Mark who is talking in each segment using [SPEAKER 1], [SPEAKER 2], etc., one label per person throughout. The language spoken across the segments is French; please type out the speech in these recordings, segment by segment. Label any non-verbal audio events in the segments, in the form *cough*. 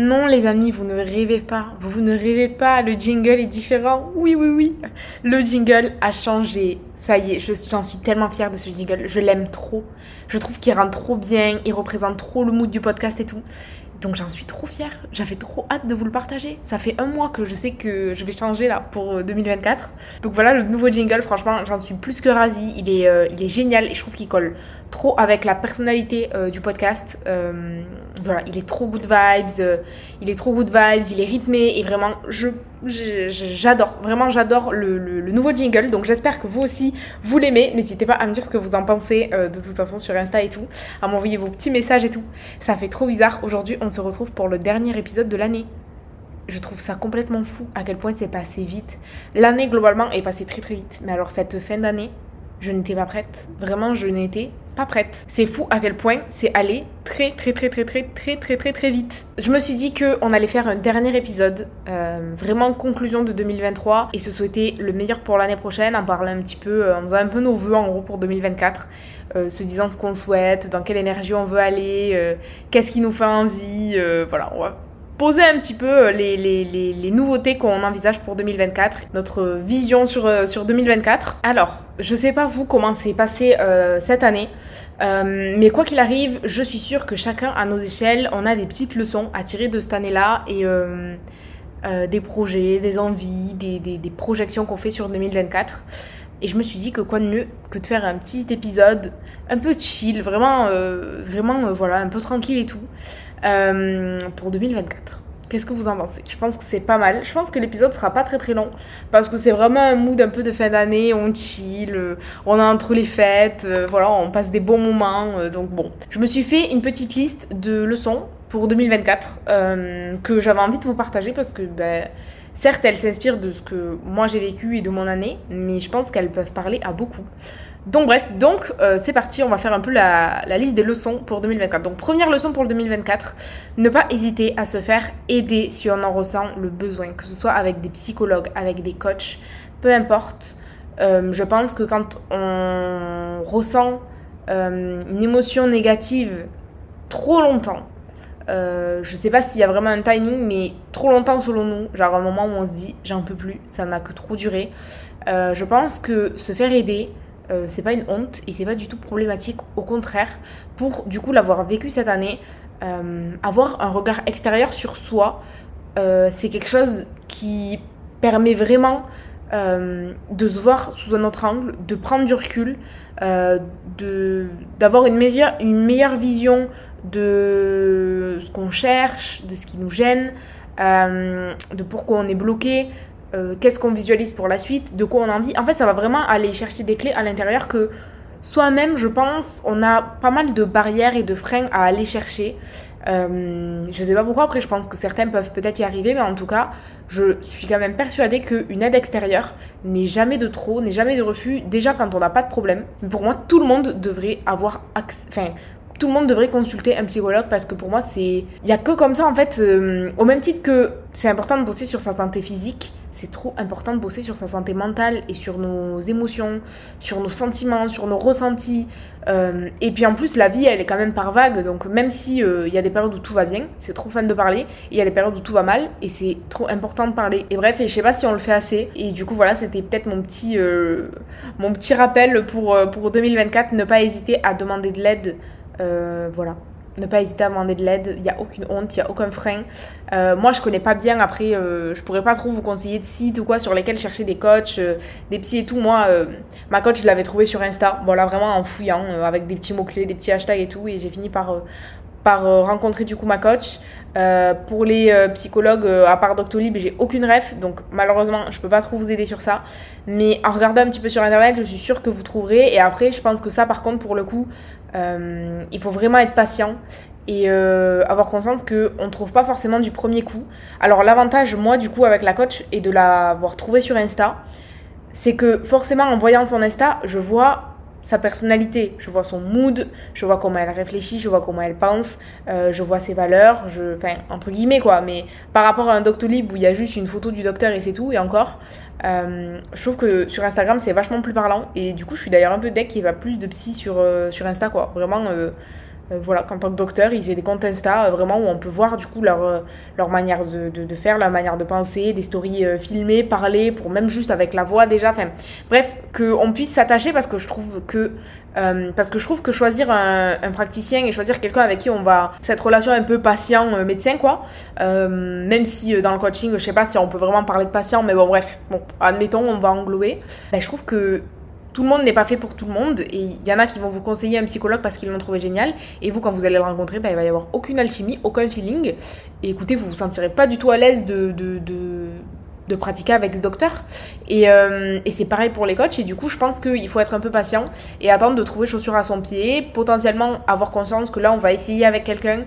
[SPEAKER 1] Non les amis, vous ne rêvez pas, vous ne rêvez pas, le jingle est différent. Oui, oui, oui. Le jingle a changé. Ça y est, j'en suis tellement fière de ce jingle. Je l'aime trop. Je trouve qu'il rend trop bien, il représente trop le mood du podcast et tout. Donc j'en suis trop fière. J'avais trop hâte de vous le partager. Ça fait un mois que je sais que je vais changer là pour 2024. Euh, Donc voilà le nouveau jingle. Franchement, j'en suis plus que ravie. Il est, euh, il est génial et je trouve qu'il colle trop avec la personnalité euh, du podcast. voilà, il est trop good vibes. il est trop good vibes. Il est rythmé et vraiment, je j'adore, vraiment j'adore le, nouveau jingle. Donc j'espère que vous aussi vous l'aimez. N'hésitez pas à me dire ce que vous en pensez euh, de toute façon sur Insta et tout, à m'envoyer vos petits messages et tout. Ça fait trop bizarre. Aujourd'hui, on se retrouve pour le dernier épisode de l'année. Je trouve ça complètement fou à quel point c'est passé vite. L'année globalement est passée très très vite. Mais alors cette fin d'année, je n'étais pas prête. Vraiment, je n'étais pas prête. C'est fou à quel point c'est allé très très très très très très très très très vite. Je me suis dit que on allait faire un dernier épisode, euh, vraiment conclusion de 2023 et se souhaiter le meilleur pour l'année prochaine, en parlant un petit peu, euh, en faisant un peu nos voeux en gros pour 2024, euh, se disant ce qu'on souhaite, dans quelle énergie on veut aller, qu'est-ce qui nous fait envie, voilà, on va poser un petit peu euh, les, les, les, nouveautés qu'on envisage pour 2024, notre vision sur, euh, sur 2024. Alors, je sais pas vous comment s'est passé euh, cette année, mais quoi qu'il arrive, je suis sûre que chacun à nos échelles, on a des petites leçons à tirer de cette année-là et des projets, des envies, des, des, des projections qu'on fait sur 2024. Et je me suis dit que quoi de mieux que de faire un petit épisode un peu chill, vraiment, vraiment voilà, un peu tranquille et tout. Euh, pour 2024. Qu'est-ce que vous en pensez? Je pense que c'est pas mal. Je pense que l'épisode sera pas très très long parce que c'est vraiment un mood un peu de fin d'année. On chill, euh, on est entre les fêtes, euh, voilà, on passe des bons moments. donc bon, je me suis fait une petite liste de leçons pour 2024 que j'avais envie de vous partager parce que ben, certes elles s'inspirent de ce que moi j'ai vécu et de mon année, mais je pense qu'elles peuvent parler à beaucoup. Donc bref, donc euh, c'est parti, on va faire un peu la, liste des leçons pour 2024. Donc première leçon pour le 2024, ne pas hésiter à se faire aider si on en ressent le besoin, que ce soit avec des psychologues, avec des coachs, peu importe. Euh, je pense que quand on ressent euh, une émotion négative trop longtemps, je sais pas s'il y a vraiment un timing, mais trop longtemps selon nous, genre un moment où on se dit j'en peux plus, ça n'a que trop duré. je pense que se faire aider, euh, c'est pas une honte et c'est pas du tout problématique. Au contraire, pour du coup l'avoir vécu cette année, euh, avoir un regard extérieur sur soi, euh, c'est quelque chose qui permet vraiment de se voir sous un autre angle, de prendre du recul, de d'avoir une meilleure, une meilleure vision de ce qu'on cherche, de ce qui nous gêne, de pourquoi on est bloqué, euh, qu'est-ce qu'on visualise pour la suite, de quoi on a envie. En fait, ça va vraiment aller chercher des clés à l'intérieur que soi-même, je pense, on a pas mal de barrières et de freins à aller chercher. Euh, je sais pas pourquoi, après je pense que certains peuvent peut-être y arriver, mais en tout cas, je suis quand même persuadée qu'une aide extérieure n'est jamais de trop, n'est jamais de refus, déjà quand on n'a pas de problème. Pour moi, tout le monde devrait avoir accès, enfin, tout le monde devrait consulter un psychologue parce que pour moi, c'est. Il y a que comme ça, en fait, euh, au même titre que c'est important de bosser sur sa santé physique, c'est trop important de bosser sur sa santé mentale et sur nos émotions, sur nos sentiments, sur nos ressentis. Euh, et puis en plus, la vie, elle est quand même par vague. Donc même si euh, il y a des périodes où tout va bien, c'est trop fun de parler. Il y a des périodes où tout va mal et c'est trop important de parler. Et bref, et je sais pas si on le fait assez. Et du coup, voilà, c'était peut-être mon petit euh, mon petit rappel pour pour 2024. Ne pas hésiter à demander de l'aide. voilà ne pas hésiter à demander de l'aide. Il n'y a aucune honte, il n'y a aucun frein. Euh, moi, je connais pas bien. Après, euh, je pourrais pas trop vous conseiller de sites ou quoi sur lesquels chercher des coachs, euh, des psys et tout. Moi, ma coach, je l'avais trouvée sur Insta. Voilà, vraiment en fouillant, avec des petits mots-clés, des petits hashtags et tout. Et j'ai fini par, rencontrer du coup ma coach. pour les psychologues, à part Doctolib, j'ai aucune ref. Donc, malheureusement, je peux pas trop vous aider sur ça. Mais en regardant un petit peu sur Internet, je suis sûre que vous trouverez. Et après, je pense que ça, par contre, pour le coup, euh, il faut vraiment être patient et euh, avoir conscience qu'on ne trouve pas forcément du premier coup. Alors l'avantage, moi, du coup, avec la coach et de l'avoir trouvée sur Insta, c'est que forcément, en voyant son Insta, je vois sa personnalité, je vois son mood, je vois comment elle réfléchit, je vois comment elle pense, euh, je vois ses valeurs, je, enfin entre guillemets quoi. Mais par rapport à un Doctolib où il y a juste une photo du docteur et c'est tout, et encore, euh, je trouve que sur Instagram c'est vachement plus parlant. Et du coup, je suis d'ailleurs un peu deck qu'il y plus de psy sur euh, sur Insta quoi. Vraiment, voilà, qu'en tant que docteur, ils aient des comptes Insta euh, vraiment où on peut voir du coup leur, euh, leur manière de, de, faire, leur manière de penser, des stories filmées, parler, pour même juste avec la voix déjà. Enfin, bref, qu'on puisse s'attacher parce que je trouve que parce que je trouve que choisir un, un praticien et choisir quelqu'un avec qui on va cette relation un peu patient médecin quoi, même si dans le coaching, je sais pas si on peut vraiment parler de patient, mais bon bref, bon admettons on va englober. Ben, je trouve que tout le monde n'est pas fait pour tout le monde. Et il y en a qui vont vous conseiller un psychologue parce qu'ils l'ont trouvé génial. Et vous quand vous allez le rencontrer bah, il va y avoir aucune alchimie, aucun feeling. Et écoutez vous vous sentirez pas du tout à l'aise de, de, de, pratiquer avec ce docteur. Et, euh, et c'est pareil pour les coachs. Et du coup je pense qu'il faut être un peu patient et attendre de trouver chaussure à son pied, potentiellement avoir conscience que là on va essayer avec quelqu'un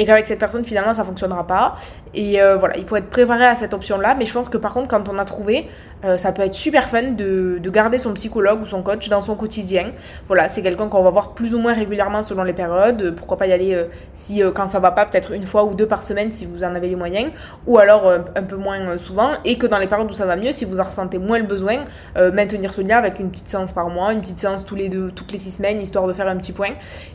[SPEAKER 1] et qu'avec cette personne finalement ça fonctionnera pas et euh, voilà il faut être préparé à cette option là mais je pense que par contre quand on a trouvé euh, ça peut être super fun de, de, garder son psychologue ou son coach dans son quotidien. Voilà, c'est quelqu'un qu'on va voir plus ou moins régulièrement selon les périodes. Pourquoi pas y aller euh, si quand ça va pas, peut-être une fois ou deux par semaine si vous en avez les moyens, ou alors un peu moins souvent. Et que dans les périodes où ça va mieux, si vous en ressentez moins le besoin, maintenir ce lien avec une petite séance par mois, une petite séance tous les deux, toutes les six semaines, histoire de faire un petit point.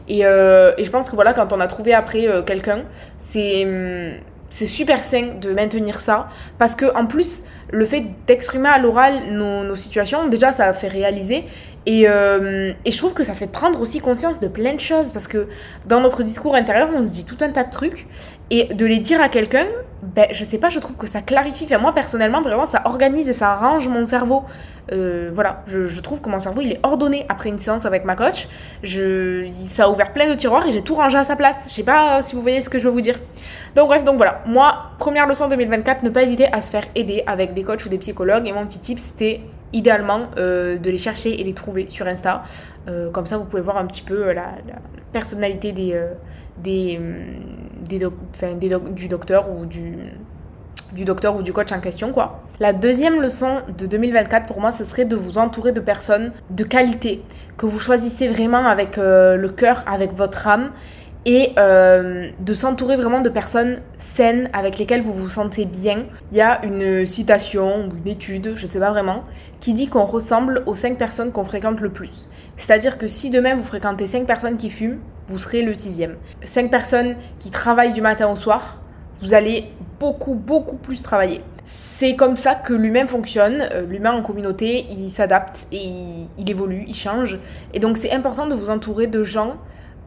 [SPEAKER 1] Et, et je pense que voilà, quand on a trouvé après quelqu'un, c'est hum, c'est super sain de maintenir ça parce que en plus le fait d'exprimer à l'oral nos, situations déjà ça fait réaliser et, euh, et, je trouve que ça fait prendre aussi conscience de plein de choses parce que dans notre discours intérieur on se dit tout un tas de trucs et de les dire à quelqu'un ben je sais pas je trouve que ça clarifie enfin moi personnellement vraiment ça organise et ça arrange mon cerveau euh, voilà, je, je, trouve que mon cerveau il est ordonné après une séance avec ma coach. Je, ça a ouvert plein de tiroirs et j'ai tout rangé à sa place. Je sais pas si vous voyez ce que je veux vous dire. Donc bref, donc voilà. Moi, première leçon 2024, ne pas hésiter à se faire aider avec des coachs ou des psychologues. Et mon petit tip, c'était idéalement euh, de les chercher et les trouver sur Insta. Euh, comme ça, vous pouvez voir un petit peu la, la personnalité des, euh, du docteur ou du du docteur ou du coach en question, quoi. La deuxième leçon de 2024 pour moi, ce serait de vous entourer de personnes de qualité, que vous choisissez vraiment avec euh, le cœur, avec votre âme, et euh, de s'entourer vraiment de personnes saines avec lesquelles vous vous sentez bien. Il y a une citation ou une étude, je sais pas vraiment, qui dit qu'on ressemble aux 5 personnes qu'on fréquente le plus. C'est-à-dire que si demain vous fréquentez 5 personnes qui fument, vous serez le sixième. 5 personnes qui travaillent du matin au soir, vous allez beaucoup, beaucoup plus travailler. C'est comme ça que l'humain fonctionne. Euh, l'humain en communauté, il s'adapte et il, évolue, il change. Et donc c'est important de vous entourer de gens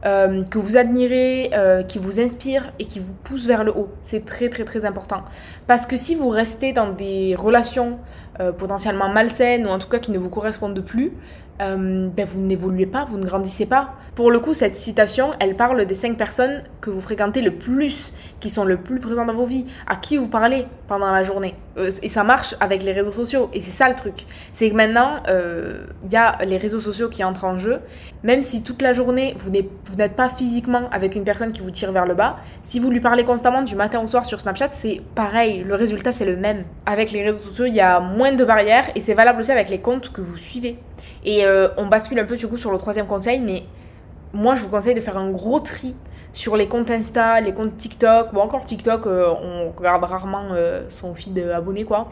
[SPEAKER 1] euh, que vous admirez, euh, qui vous inspirent et qui vous poussent vers le haut. C'est très très très important. Parce que si vous restez dans des relations euh, potentiellement malsaines ou en tout cas qui ne vous correspondent plus, euh, ben vous n'évoluez pas, vous ne grandissez pas. Pour le coup, cette citation, elle parle des cinq personnes que vous fréquentez le plus, qui sont le plus présentes dans vos vies, à qui vous parlez pendant la journée. Euh, et ça marche avec les réseaux sociaux. Et c'est ça le truc. C'est que maintenant, il y a les réseaux sociaux qui entrent en jeu. Même si toute la journée, vous n'êtes pas physiquement avec une personne qui vous tire vers le bas, si vous lui parlez constamment du matin au soir sur Snapchat, c'est pareil. Le résultat, c'est le même. Avec les réseaux sociaux, il y a moins de barrières et c'est valable aussi avec les comptes que vous suivez. Et euh, on bascule un peu du coup sur le troisième conseil, mais moi je vous conseille de faire un gros tri sur les comptes Insta, les comptes TikTok, ou encore TikTok, euh, on regarde rarement euh, son feed abonné quoi.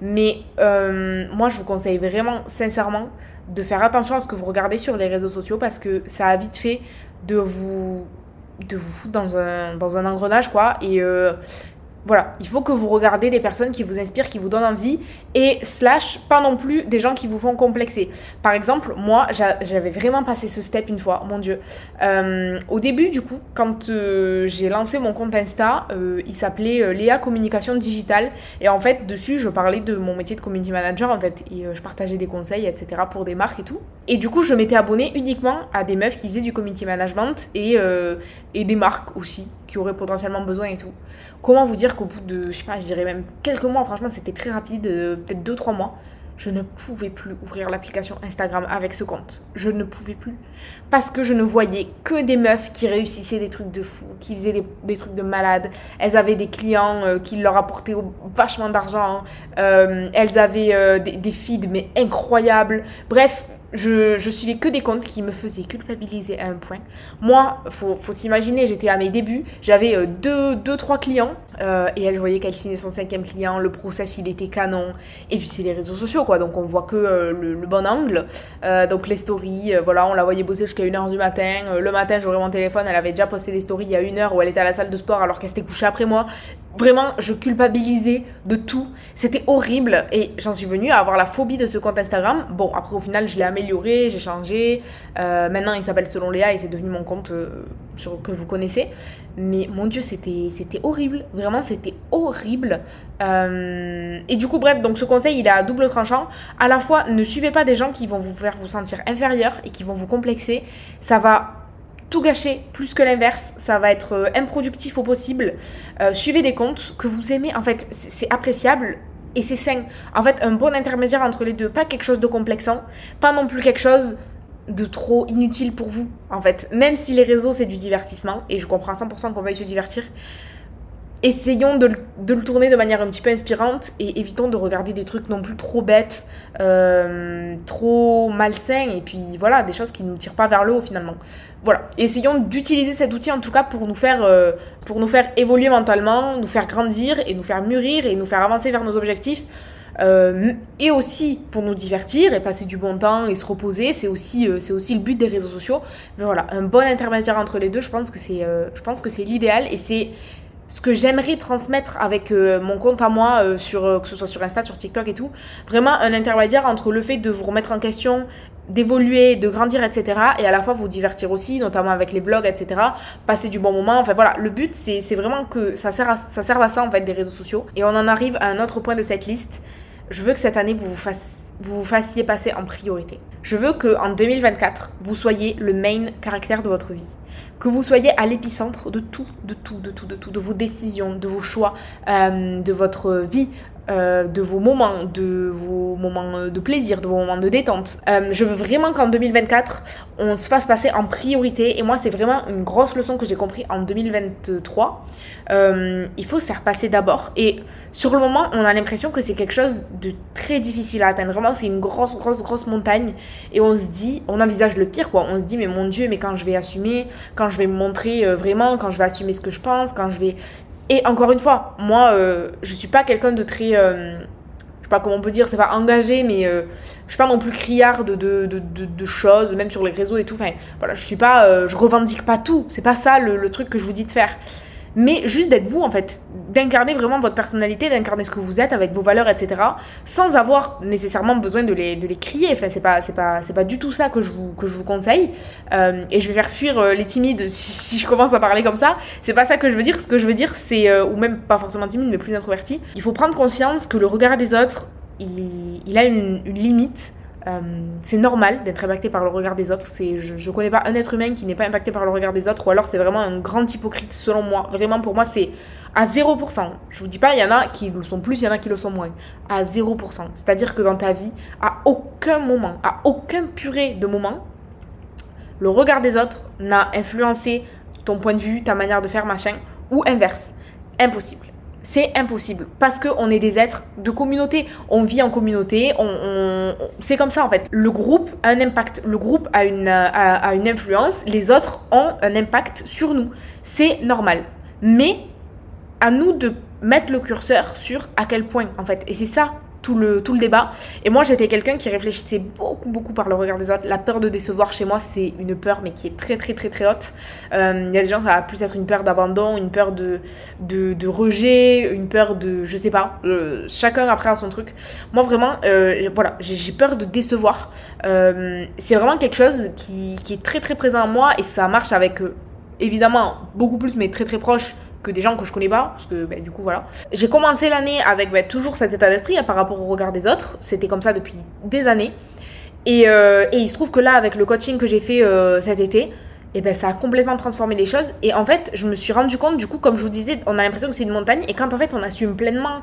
[SPEAKER 1] Mais moi je vous conseille vraiment, sincèrement, de faire attention à ce que vous regardez sur les réseaux sociaux parce que ça a vite fait de vous de vous foutre dans un, dans un engrenage quoi et voilà, il faut que vous regardez des personnes qui vous inspirent, qui vous donnent envie, et slash, pas non plus des gens qui vous font complexer. Par exemple, moi, j'avais vraiment passé ce step une fois, mon Dieu. Euh, au début, du coup, quand euh, j'ai lancé mon compte Insta, euh, il s'appelait Léa Communication Digitale, et en fait, dessus, je parlais de mon métier de community manager, en fait, et je partageais des conseils, etc., pour des marques et tout. Et du coup, je m'étais abonnée uniquement à des meufs qui faisaient du community management, et, et des marques aussi, qui auraient potentiellement besoin et tout. Comment vous dire qu'au bout de, je sais pas, je dirais même quelques mois, franchement, c'était très rapide, euh, peut-être 2-3 mois, je ne pouvais plus ouvrir l'application Instagram avec ce compte. Je ne pouvais plus. Parce que je ne voyais que des meufs qui réussissaient des trucs de fou, qui faisaient des, trucs de malade. Elles avaient des clients euh, qui leur apportaient vachement d'argent. Euh, elles avaient des, des feeds, mais incroyables. Bref, je, je suivais que des comptes qui me faisaient culpabiliser à un point. Moi, faut, faut s'imaginer, j'étais à mes débuts, j'avais euh, deux, deux, trois clients, euh, et elle voyait qu'elle signait son cinquième client, le process il était canon, et puis c'est les réseaux sociaux quoi, donc on voit que euh, le, bon angle, donc les stories, voilà, on la voyait bosser jusqu'à 1h du matin, le matin j'aurais mon téléphone, elle avait déjà posté des stories il y a une heure où elle était à la salle de sport alors qu'elle s'était couchée après moi, Vraiment, je culpabilisais de tout. C'était horrible et j'en suis venue à avoir la phobie de ce compte Instagram. Bon, après, au final, je l'ai amélioré, j'ai changé. Euh, maintenant, il s'appelle Selon Léa et c'est devenu mon compte euh, que vous connaissez. Mais mon Dieu, c'était, c'était horrible. Vraiment, c'était horrible. Euh, et du coup, bref, donc ce conseil, il est à double tranchant. À la fois, ne suivez pas des gens qui vont vous faire vous sentir inférieur et qui vont vous complexer. Ça va tout gâcher plus que l'inverse, ça va être euh, improductif au possible. Euh, suivez des comptes que vous aimez, en fait, c'est appréciable et c'est sain. En fait, un bon intermédiaire entre les deux, pas quelque chose de complexant, pas non plus quelque chose de trop inutile pour vous, en fait. Même si les réseaux, c'est du divertissement, et je comprends 100% qu'on veuille se divertir, essayons de, le tourner de manière un petit peu inspirante et évitons de regarder des trucs non plus trop bêtes, euh, trop malsains et puis voilà, des choses qui ne nous tirent pas vers le haut finalement. Voilà, essayons d'utiliser cet outil en tout cas pour nous faire, euh, pour nous faire évoluer mentalement, nous faire grandir et nous faire mûrir et nous faire avancer vers nos objectifs. Euh, et aussi pour nous divertir et passer du bon temps et se reposer, c'est aussi, c'est aussi le but des réseaux sociaux. Mais voilà, un bon intermédiaire entre les deux, je pense que c'est, je pense que c'est l'idéal et c'est ce que j'aimerais transmettre avec euh, mon compte à moi, euh, sur, euh, que ce soit sur Insta, sur TikTok et tout, vraiment un intermédiaire entre le fait de vous remettre en question, d'évoluer, de grandir, etc. Et à la fois vous divertir aussi, notamment avec les vlogs, etc. Passer du bon moment. Enfin voilà, le but c'est vraiment que ça, sert à, ça serve à ça en fait des réseaux sociaux. Et on en arrive à un autre point de cette liste. Je veux que cette année vous vous, fassiez, vous, vous fassiez passer en priorité. Je veux que en 2024 vous soyez le main caractère de votre vie que vous soyez à l'épicentre de tout, de tout, de tout, de tout, de vos décisions, de vos choix, euh, de votre vie, euh, de vos moments, de vos moments de plaisir, de vos moments de détente. Euh, je veux vraiment qu'en 2024, on se fasse passer en priorité. Et moi, c'est vraiment une grosse leçon que j'ai compris en 2023. Euh, il faut se faire passer d'abord. Et sur le moment, on a l'impression que c'est quelque chose de très difficile à atteindre. Vraiment, c'est une grosse, grosse, grosse montagne. Et on se dit, on envisage le pire, quoi. On se dit, mais mon Dieu, mais quand je vais assumer, quand je vais me montrer vraiment, quand je vais assumer ce que je pense, quand je vais et encore une fois, moi, euh, je suis pas quelqu'un de très. Euh, je sais pas comment on peut dire, c'est pas engagé, mais euh, je suis pas non plus criard de, de, de, choses, même sur les réseaux et tout. Enfin, voilà, je suis pas. Euh, je revendique pas tout. C'est pas ça le, truc que je vous dis de faire mais juste d'être vous en fait, d'incarner vraiment votre personnalité, d'incarner ce que vous êtes avec vos valeurs, etc. Sans avoir nécessairement besoin de les, de les crier. Enfin, c'est pas, c'est pas, c'est pas du tout ça que je vous, que je vous conseille. Euh, et je vais faire fuir euh, les timides *laughs* si, je commence à parler comme ça. C'est pas ça que je veux dire. Ce que je veux dire, c'est, euh, ou même pas forcément timide, mais plus introverti. Il faut prendre conscience que le regard des autres il, a une, limite. Euh, c'est normal d'être impacté par le regard des autres. C'est, je, je connais pas un être humain qui n'est pas impacté par le regard des autres, ou alors c'est vraiment un grand hypocrite selon moi. Vraiment pour moi c'est à 0%. Je vous dis pas, il y en a qui le sont plus, il y en a qui le sont moins. À 0%. C'est-à-dire que dans ta vie, à aucun moment, à aucun purée de moment, le regard des autres n'a influencé ton point de vue, ta manière de faire, machin, ou inverse. Impossible. C'est impossible parce qu'on est des êtres de communauté. On vit en communauté. On, c'est comme ça en fait. Le groupe a un impact. Le groupe a une, a une influence. Les autres ont un impact sur nous. C'est normal. Mais à nous de mettre le curseur sur à quel point en fait. Et c'est ça tout le, tout le débat. Et moi, j'étais quelqu'un qui réfléchissait beaucoup, beaucoup par le regard des autres. La peur de décevoir chez moi, c'est une peur, mais qui est très, très, très, très haute. Euh, il y a des gens, ça va plus être une peur d'abandon, une peur de, de, rejet, une peur de, je sais pas, euh, chacun après a son truc. Moi, vraiment, euh, voilà, j'ai peur de décevoir. c'est vraiment quelque chose qui, qui, est très, très présent en moi et ça marche avec, évidemment, beaucoup plus, mais très, très proche que des gens que je connais pas, parce que bah, du coup voilà. J'ai commencé l'année avec bah, toujours cet état d'esprit hein, par rapport au regard des autres, c'était comme ça depuis des années. Et, euh, et, il se trouve que là, avec le coaching que j'ai fait euh, cet été, et eh ben, ça a complètement transformé les choses. Et en fait, je me suis rendu compte, du coup, comme je vous disais, on a l'impression que c'est une montagne. Et quand en fait, on assume pleinement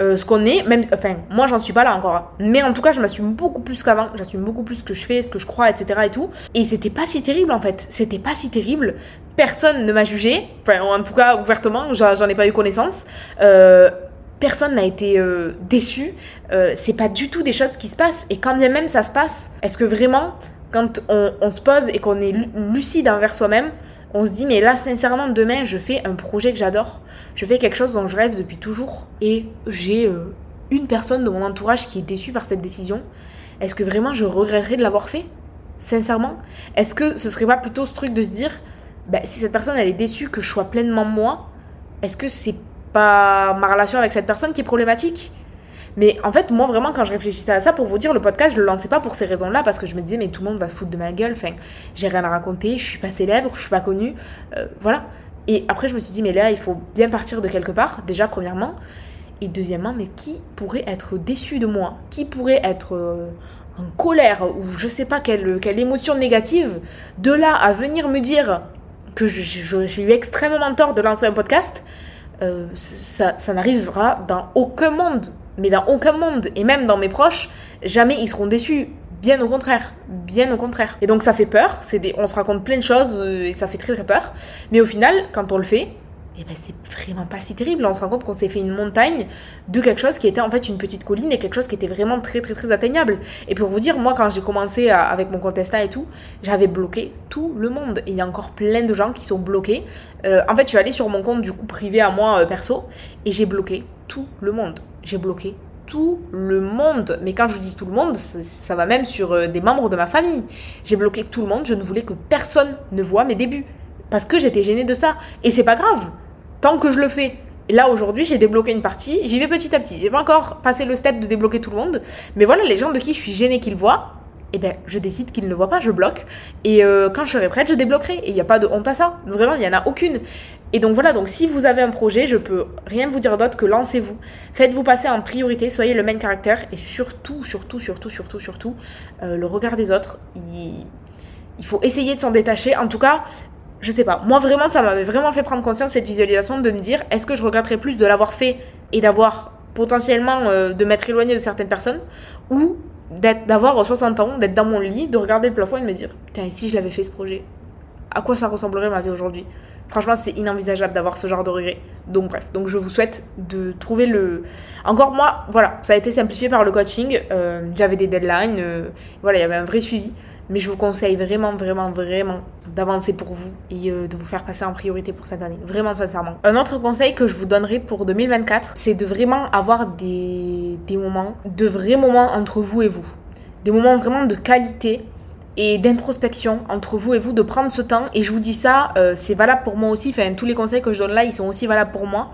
[SPEAKER 1] euh, ce qu'on est, même, enfin, moi j'en suis pas là encore, mais en tout cas, je m'assume beaucoup plus qu'avant, j'assume beaucoup plus ce que je fais, ce que je crois, etc. et tout. Et c'était pas si terrible en fait, c'était pas si terrible. Personne ne m'a jugé, enfin, en tout cas, ouvertement, j'en ai pas eu connaissance. Euh, personne n'a été euh, déçu. Euh, c'est pas du tout des choses qui se passent. Et quand bien même ça se passe, est-ce que vraiment, quand on, on se pose et qu'on est lucide envers soi-même, on se dit mais là sincèrement demain je fais un projet que j'adore, je fais quelque chose dont je rêve depuis toujours. Et j'ai euh, une personne de mon entourage qui est déçue par cette décision. Est-ce que vraiment je regretterais de l'avoir fait? Sincèrement Est-ce que ce serait pas plutôt ce truc de se dire bah, si cette personne elle est déçue que je sois pleinement moi, est-ce que c'est pas ma relation avec cette personne qui est problématique? Mais en fait, moi, vraiment, quand je réfléchissais à ça, pour vous dire, le podcast, je le lançais pas pour ces raisons-là, parce que je me disais, mais tout le monde va se foutre de ma gueule, enfin, j'ai rien à raconter, je suis pas célèbre, je suis pas connue, euh, voilà. Et après, je me suis dit, mais là, il faut bien partir de quelque part, déjà, premièrement. Et deuxièmement, mais qui pourrait être déçu de moi? Qui pourrait être euh, en colère ou je sais pas quelle, quelle émotion négative De là à venir me dire que j'ai eu extrêmement tort de lancer un podcast, euh, ça, ça n'arrivera dans aucun monde mais dans aucun monde, et même dans mes proches, jamais ils seront déçus. Bien au contraire, bien au contraire. Et donc ça fait peur, des... on se raconte plein de choses euh, et ça fait très très peur. Mais au final, quand on le fait, eh ben c'est vraiment pas si terrible. On se rend compte qu'on s'est fait une montagne de quelque chose qui était en fait une petite colline et quelque chose qui était vraiment très très très atteignable. Et pour vous dire, moi quand j'ai commencé avec mon contestant et tout, j'avais bloqué tout le monde. Et il y a encore plein de gens qui sont bloqués. Euh, en fait, je suis allée sur mon compte du coup privé à moi euh, perso et j'ai bloqué tout le monde j'ai bloqué tout le monde. Mais quand je dis tout le monde, ça, va même sur euh, des membres de ma famille. J'ai bloqué tout le monde, je ne voulais que personne ne voit mes débuts. Parce que j'étais gênée de ça. Et c'est pas grave, tant que je le fais. Là aujourd'hui, j'ai débloqué une partie, j'y vais petit à petit. J'ai pas encore passé le step de débloquer tout le monde, mais voilà, les gens de qui je suis gênée qu'ils voient, eh ben, je décide qu'ils ne voient pas, je bloque. Et euh, quand je serai prête, je débloquerai. Et il n'y a pas de honte à ça. Vraiment, il n'y en a aucune. Et donc voilà, donc si vous avez un projet, je peux rien vous dire d'autre que lancez-vous. Faites-vous passer en priorité, soyez le main caractère et surtout, surtout, surtout, surtout, surtout, euh, le regard des autres. Il, il faut essayer de s'en détacher. En tout cas, je sais pas. Moi vraiment, ça m'avait vraiment fait prendre conscience cette visualisation de me dire est-ce que je regretterais plus de l'avoir fait et d'avoir potentiellement euh, de m'être éloigné de certaines personnes ou d'avoir 60 ans, d'être dans mon lit, de regarder le plafond et de me dire Putain, si je l'avais fait ce projet, à quoi ça ressemblerait ma vie aujourd'hui? Franchement, c'est inenvisageable d'avoir ce genre de regret. Donc bref, donc je vous souhaite de trouver le... Encore moi, voilà, ça a été simplifié par le coaching. Euh, j'avais des deadlines, euh, voilà, il y avait un vrai suivi. Mais je vous conseille vraiment, vraiment, vraiment d'avancer pour vous et euh, de vous faire passer en priorité pour cette année. Vraiment, sincèrement. Un autre conseil que je vous donnerai pour 2024, c'est de vraiment avoir des, des moments, de vrais moments entre vous et vous. Des moments vraiment de qualité et d'introspection entre vous et vous, de prendre ce temps. Et je vous dis ça, euh, c'est valable pour moi aussi. Enfin, tous les conseils que je donne là, ils sont aussi valables pour moi.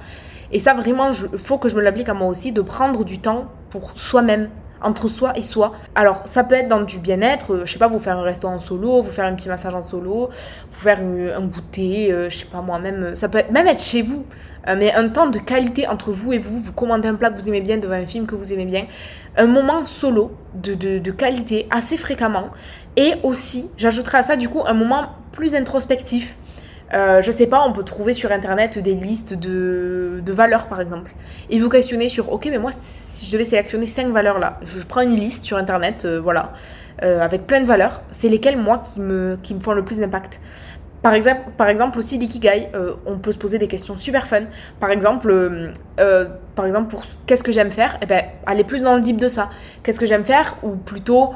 [SPEAKER 1] Et ça, vraiment, il faut que je me l'applique à moi aussi, de prendre du temps pour soi-même, entre soi et soi. Alors, ça peut être dans du bien-être, euh, je sais pas, vous faire un resto en solo, vous faire un petit massage en solo, vous faire un goûter, euh, je sais pas moi, même, ça peut même être chez vous, euh, mais un temps de qualité entre vous et vous, vous commandez un plat que vous aimez bien devant un film que vous aimez bien, un moment solo de, de, de qualité assez fréquemment. Et aussi, j'ajouterai à ça du coup un moment plus introspectif. Euh, je sais pas, on peut trouver sur internet des listes de, de, valeurs par exemple. Et vous questionner sur, ok, mais moi, si je devais sélectionner 5 valeurs là, je, prends une liste sur internet, euh, voilà, euh, avec plein de valeurs, c'est lesquelles moi qui me, qui me font le plus d'impact. Par exemple, par exemple aussi l'ikigai, on peut se poser des questions super fun. Par exemple, par exemple pour qu'est-ce que j'aime faire, eh ben aller plus dans le deep de ça. Qu'est-ce que j'aime faire? Ou plutôt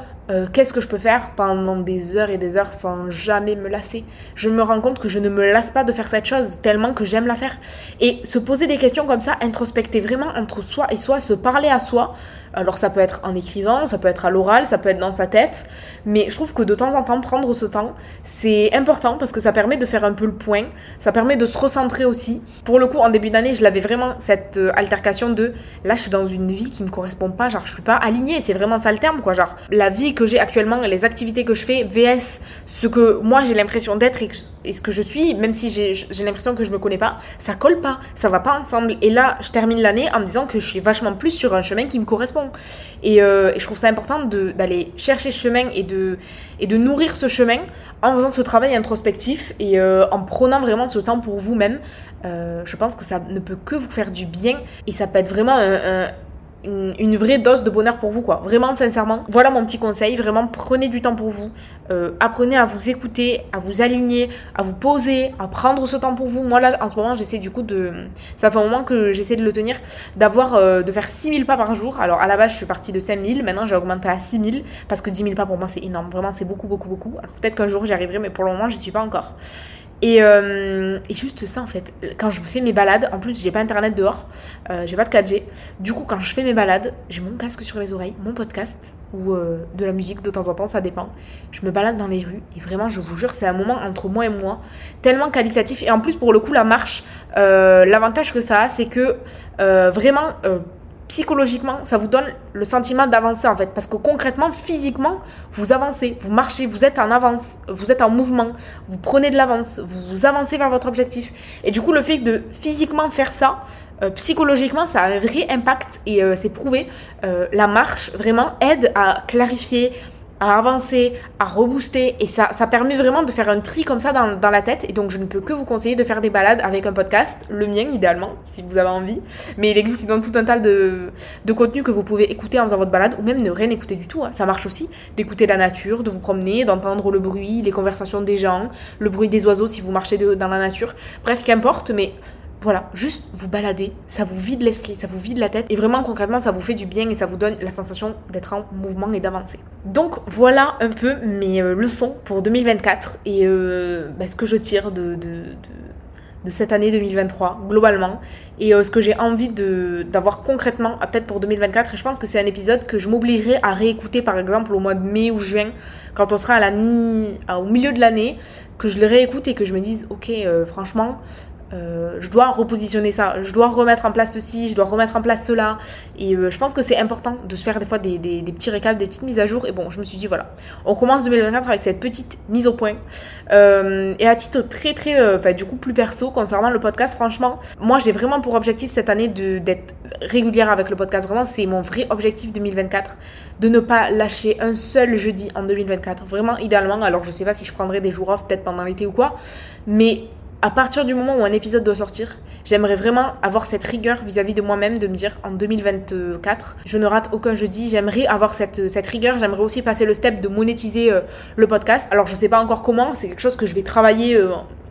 [SPEAKER 1] qu'est-ce que je peux faire pendant des heures et des heures sans jamais me lasser? Je me rends compte que je ne me lasse pas de faire cette chose tellement que j'aime la faire. Et se poser des questions comme ça, introspecter vraiment entre soi et soi, se parler à soi. Alors ça peut être en écrivant, ça peut être à l'oral, ça peut être dans sa tête, mais je trouve que de temps en temps prendre ce temps, c'est important parce que ça permet de faire un peu le point, ça permet de se recentrer aussi. Pour le coup, en début d'année, je l'avais vraiment cette euh, altercation de là je suis dans une vie qui me correspond pas, genre je suis pas alignée, c'est vraiment ça le terme quoi, genre la vie que j'ai actuellement, les activités que je fais vs ce que moi j'ai l'impression d'être et, ce que je suis, même si j'ai l'impression que je me connais pas, ça colle pas, ça va pas ensemble. Et là, je termine l'année en me disant que je suis vachement plus sur un chemin qui me correspond. Euh, et, je trouve ça important d'aller chercher ce chemin et de, et de nourrir ce chemin en faisant ce travail introspectif et euh, en prenant vraiment ce temps pour vous-même. Euh, je pense que ça ne peut que vous faire du bien et ça peut être vraiment un une, vraie dose de bonheur pour vous, quoi. Vraiment, sincèrement. Voilà mon petit conseil. Vraiment, prenez du temps pour vous. Euh, apprenez à vous écouter, à vous aligner, à vous poser, à prendre ce temps pour vous. Moi, là, en ce moment, j'essaie du coup de. Ça fait un moment que j'essaie de le tenir, d'avoir, euh, de faire 6000 pas par jour. Alors, à la base, je suis partie de 5000. Maintenant, j'ai augmenté à 6000 parce que 10 000 pas pour moi, c'est énorme. Vraiment, c'est beaucoup, beaucoup, beaucoup. Alors, peut-être qu'un jour, j'y arriverai, mais pour le moment, j'y suis pas encore. Et, euh, et, juste ça en fait, quand je fais mes balades, en plus j'ai pas internet dehors, euh, j'ai pas de 4G, du coup quand je fais mes balades, j'ai mon casque sur les oreilles, mon podcast ou euh, de la musique de temps en temps, ça dépend. Je me balade dans les rues et vraiment je vous jure c'est un moment entre moi et moi tellement qualitatif. Et en plus pour le coup la marche, l'avantage que ça a c'est que vraiment psychologiquement, ça vous donne le sentiment d'avancer en fait. Parce que concrètement, physiquement, vous avancez, vous marchez, vous êtes en avance, vous êtes en mouvement, vous prenez de l'avance, vous avancez vers votre objectif. Et du coup, le fait de physiquement faire ça, euh, psychologiquement, ça a un vrai impact et euh, c'est prouvé. Euh, la marche vraiment aide à clarifier, à avancer, à rebooster. Et ça, ça permet vraiment de faire un tri comme ça dans, la tête. Et donc je ne peux que vous conseiller de faire des balades avec un podcast, le mien idéalement si vous avez envie, mais il existe dans tout un tas de, de contenu que vous pouvez écouter en faisant votre balade ou même ne rien écouter du tout, hein. ça marche aussi, d'écouter la nature, de vous promener, d'entendre le bruit, les conversations des gens, le bruit des oiseaux si vous marchez dans la nature, bref qu'importe mais voilà, juste vous balader, ça vous vide l'esprit, ça vous vide la tête et vraiment concrètement ça vous fait du bien et ça vous donne la sensation d'être en mouvement et d'avancer. Donc voilà un peu mes euh, leçons pour 2024 et euh, bah, ce que je tire de, cette année 2023 globalement et euh, ce que j'ai envie d'avoir concrètement à tête pour 2024 et je pense que c'est un épisode que je m'obligerai à réécouter par exemple au mois de mai ou juin quand on sera au milieu de l'année que je le réécoute et que je me dise ok franchement euh, je dois repositionner ça, je dois remettre en place ceci, je dois remettre en place cela. Et euh, je pense que c'est important de se faire des fois des, petits récaps, des petites mises à jour. Et bon, je me suis dit, voilà, on commence 2024 avec cette petite mise au point. Euh, et à titre très, très, euh, du coup, plus perso, concernant le podcast, franchement, moi, j'ai vraiment pour objectif cette année d'être régulière avec le podcast. Vraiment, c'est mon vrai objectif 2024, de ne pas lâcher un seul jeudi en 2024. Vraiment, idéalement, alors je sais pas si je prendrai des jours off, peut-être pendant l'été ou quoi, mais à partir du moment où un épisode doit sortir, j'aimerais vraiment avoir cette rigueur vis-à-vis de moi-même, de me dire en 2024, je ne rate aucun jeudi. J'aimerais avoir cette, rigueur. J'aimerais aussi passer le step de monétiser euh, le podcast. Alors je sais pas encore comment, c'est quelque chose que je vais travailler euh,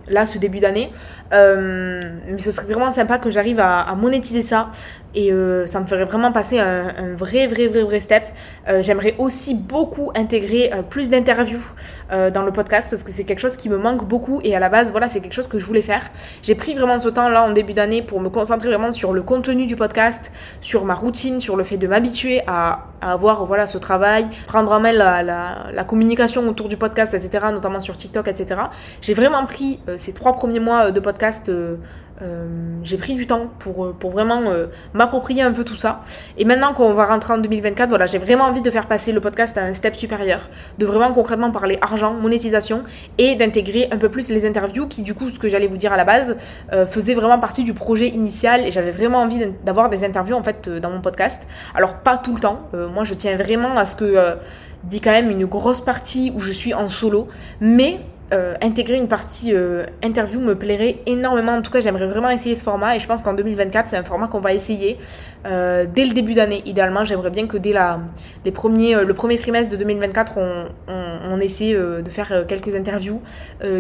[SPEAKER 1] là ce début d'année. Euh, mais ce serait vraiment sympa que j'arrive à, monétiser ça et euh, ça me ferait vraiment passer un, vrai, vrai, vrai, vrai step. Euh, J'aimerais aussi beaucoup intégrer euh, plus d'interviews dans le podcast parce que c'est quelque chose qui me manque beaucoup et à la base, voilà, c'est quelque chose que je voulais faire. J'ai pris vraiment ce temps là en début d'année pour me concentrer vraiment sur le contenu du podcast, sur ma routine, sur le fait de m'habituer à, avoir voilà ce travail, prendre en main la, communication autour du podcast, etc., notamment sur TikTok, etc. J'ai vraiment pris ces trois premiers mois de podcast Euh, j'ai pris du temps pour, pour vraiment m'approprier un peu tout ça. Et maintenant qu'on va rentrer en 2024, voilà, j'ai vraiment envie de faire passer le podcast à un step supérieur, de vraiment concrètement parler argent, monétisation et d'intégrer un peu plus les interviews qui, du coup, ce que j'allais vous dire à la base, faisait vraiment partie du projet initial et j'avais vraiment envie d'avoir des interviews en fait dans mon podcast. Alors pas tout le temps. moi, je tiens vraiment à ce que dit quand même une grosse partie où je suis en solo, mais euh, intégrer une partie euh, interview me plairait énormément. En tout cas, j'aimerais vraiment essayer ce format et je pense qu'en 2024, c'est un format qu'on va essayer euh, dès le début d'année. Idéalement, j'aimerais bien que dès la, les premiers, le premier trimestre de 2024, on, on, essaie de faire quelques interviews.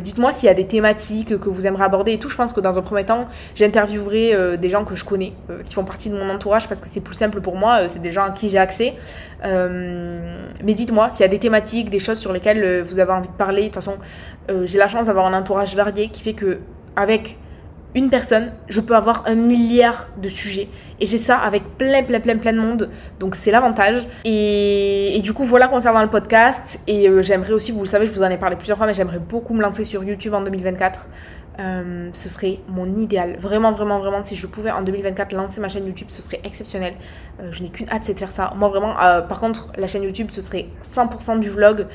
[SPEAKER 1] Dites-moi s'il y a des thématiques que vous aimeriez aborder et tout. Je pense que dans un premier temps, j'interviewerai des gens que je connais, qui font partie de mon entourage parce que c'est plus simple pour moi. c'est des gens à qui j'ai accès. mais dites-moi s'il y a des thématiques, des choses sur lesquelles vous avez envie de parler. De toute façon, euh, j'ai la chance d'avoir un entourage varié qui fait que avec une personne, je peux avoir un milliard de sujets. Et j'ai ça avec plein, plein, plein, plein de monde. Donc c'est l'avantage. Et, du coup, voilà concernant le podcast. Et euh, j'aimerais aussi, vous le savez, je vous en ai parlé plusieurs fois, mais j'aimerais beaucoup me lancer sur YouTube en 2024. Euh, ce serait mon idéal. Vraiment, vraiment, vraiment, si je pouvais en 2024 lancer ma chaîne YouTube, ce serait exceptionnel. Euh, je n'ai qu'une hâte, c'est de faire ça. Moi, vraiment, euh, par contre, la chaîne YouTube, ce serait 100% du vlog.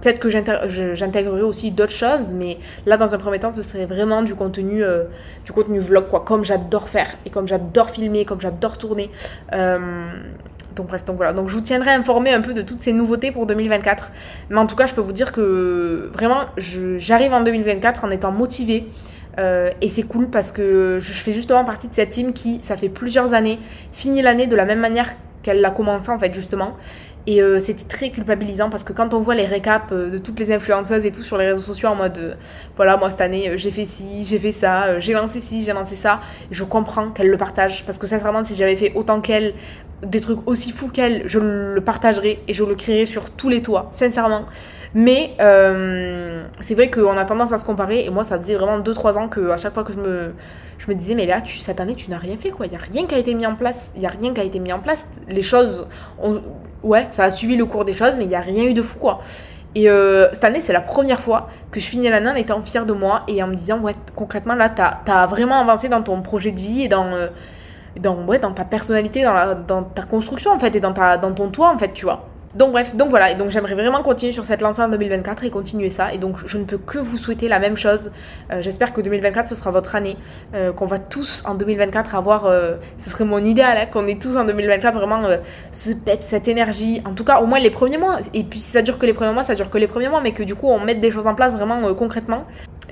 [SPEAKER 1] Peut-être que j'intégrerai aussi d'autres choses, mais là, dans un premier temps, ce serait vraiment du contenu, du contenu vlog, quoi, comme j'adore faire et comme j'adore filmer, comme j'adore tourner. Donc bref, donc voilà. Donc je vous tiendrai informé un peu de toutes ces nouveautés pour 2024. Mais en tout cas, je peux vous dire que vraiment, j'arrive en 2024 en étant motivée. Euh, et c'est cool parce que je fais justement partie de cette team qui, ça fait plusieurs années, finit l'année de la même manière qu'elle l'a commencé en fait justement. Et euh, c'était très culpabilisant parce que quand on voit les récaps euh, de toutes les influenceuses et tout sur les réseaux sociaux en mode voilà, moi cette année j'ai fait ci, j'ai fait ça, j'ai lancé ci, j'ai lancé ça, je comprends qu'elle le partage parce que sincèrement, si j'avais fait autant qu'elle, des trucs aussi fous qu'elle, je le partagerais et je le créerais sur tous les toits, sincèrement. Mais c'est vrai qu'on a tendance à se comparer et moi ça faisait vraiment 2-3 ans que à chaque fois que je me, je me disais mais là tu, cette année tu n'as rien fait quoi, il n'y a rien qui a été mis en place, il a rien qui a été mis en place, les choses, ouais, ça a suivi le cours des choses, mais il n'y a rien eu de fou, quoi. Et euh, cette année, c'est la première fois que je finis l'année en étant fière de moi et en me disant, ouais, concrètement, là, t'as as vraiment avancé dans ton projet de vie et dans, euh, dans, ouais, dans ta personnalité, dans, ta construction, en fait, et dans, ta, dans ton toit, en fait, tu vois. Donc bref, donc voilà, et donc j'aimerais vraiment continuer sur cette lancée en 2024 et continuer ça. Et donc je ne peux que vous souhaiter la même chose. Euh, j'espère que 2024 ce sera votre année, euh, qu'on va tous en 2024 avoir, euh, ce serait mon idéal, hein, qu'on ait tous en 2024 vraiment ce pep, cette énergie. En tout cas au moins les premiers mois. Et puis si ça dure que les premiers mois, ça dure que les premiers mois, mais que du coup on mette des choses en place vraiment concrètement.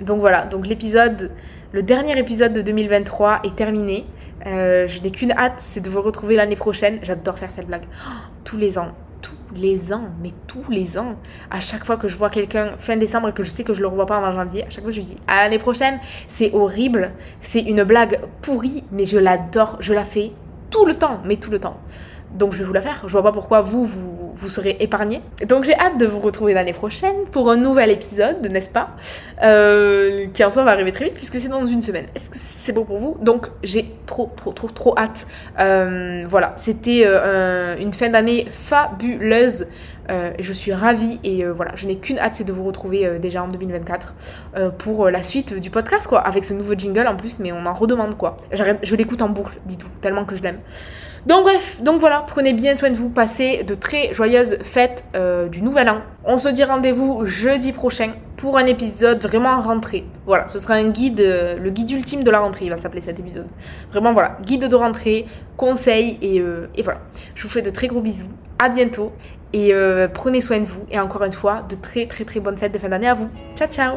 [SPEAKER 1] Donc voilà, donc l'épisode, le dernier épisode de 2023 est terminé. Je n'ai qu'une hâte, c'est de vous retrouver l'année prochaine. J'adore faire cette blague. Oh, tous les ans, tous les ans, mais tous les ans, à chaque fois que je vois quelqu'un fin décembre et que je sais que je le revois pas avant janvier, à chaque fois je lui dis à l'année prochaine, c'est horrible, c'est une blague pourrie, mais je l'adore, je la fais tout le temps, mais tout le temps. Donc je vais vous la faire. Je vois pas pourquoi vous, vous, vous serez épargné. Donc j'ai hâte de vous retrouver l'année prochaine pour un nouvel épisode, n'est-ce pas? Euh, Qui en soi va arriver très vite puisque c'est dans une semaine. Est-ce que c'est bon pour vous? Donc j'ai trop, trop, trop, trop hâte. Euh, voilà, c'était euh, une fin d'année fabuleuse. je suis ravie et voilà, je n'ai qu'une hâte, c'est de vous retrouver déjà en 2024 pour la suite du podcast, quoi, avec ce nouveau jingle en plus, mais on en redemande, quoi. Je l'écoute en boucle, dites-vous, tellement que je l'aime. Donc bref, donc voilà, prenez bien soin de vous, passez de très joyeuses fêtes euh, du Nouvel An. On se dit rendez-vous jeudi prochain pour un épisode vraiment rentrée. Voilà, ce sera un guide, euh, le guide ultime de la rentrée, il va s'appeler cet épisode. Vraiment voilà, guide de rentrée, conseils et, euh, et voilà. Je vous fais de très gros bisous, à bientôt et prenez soin de vous et encore une fois, de très très très bonnes fêtes de fin d'année à vous. Ciao ciao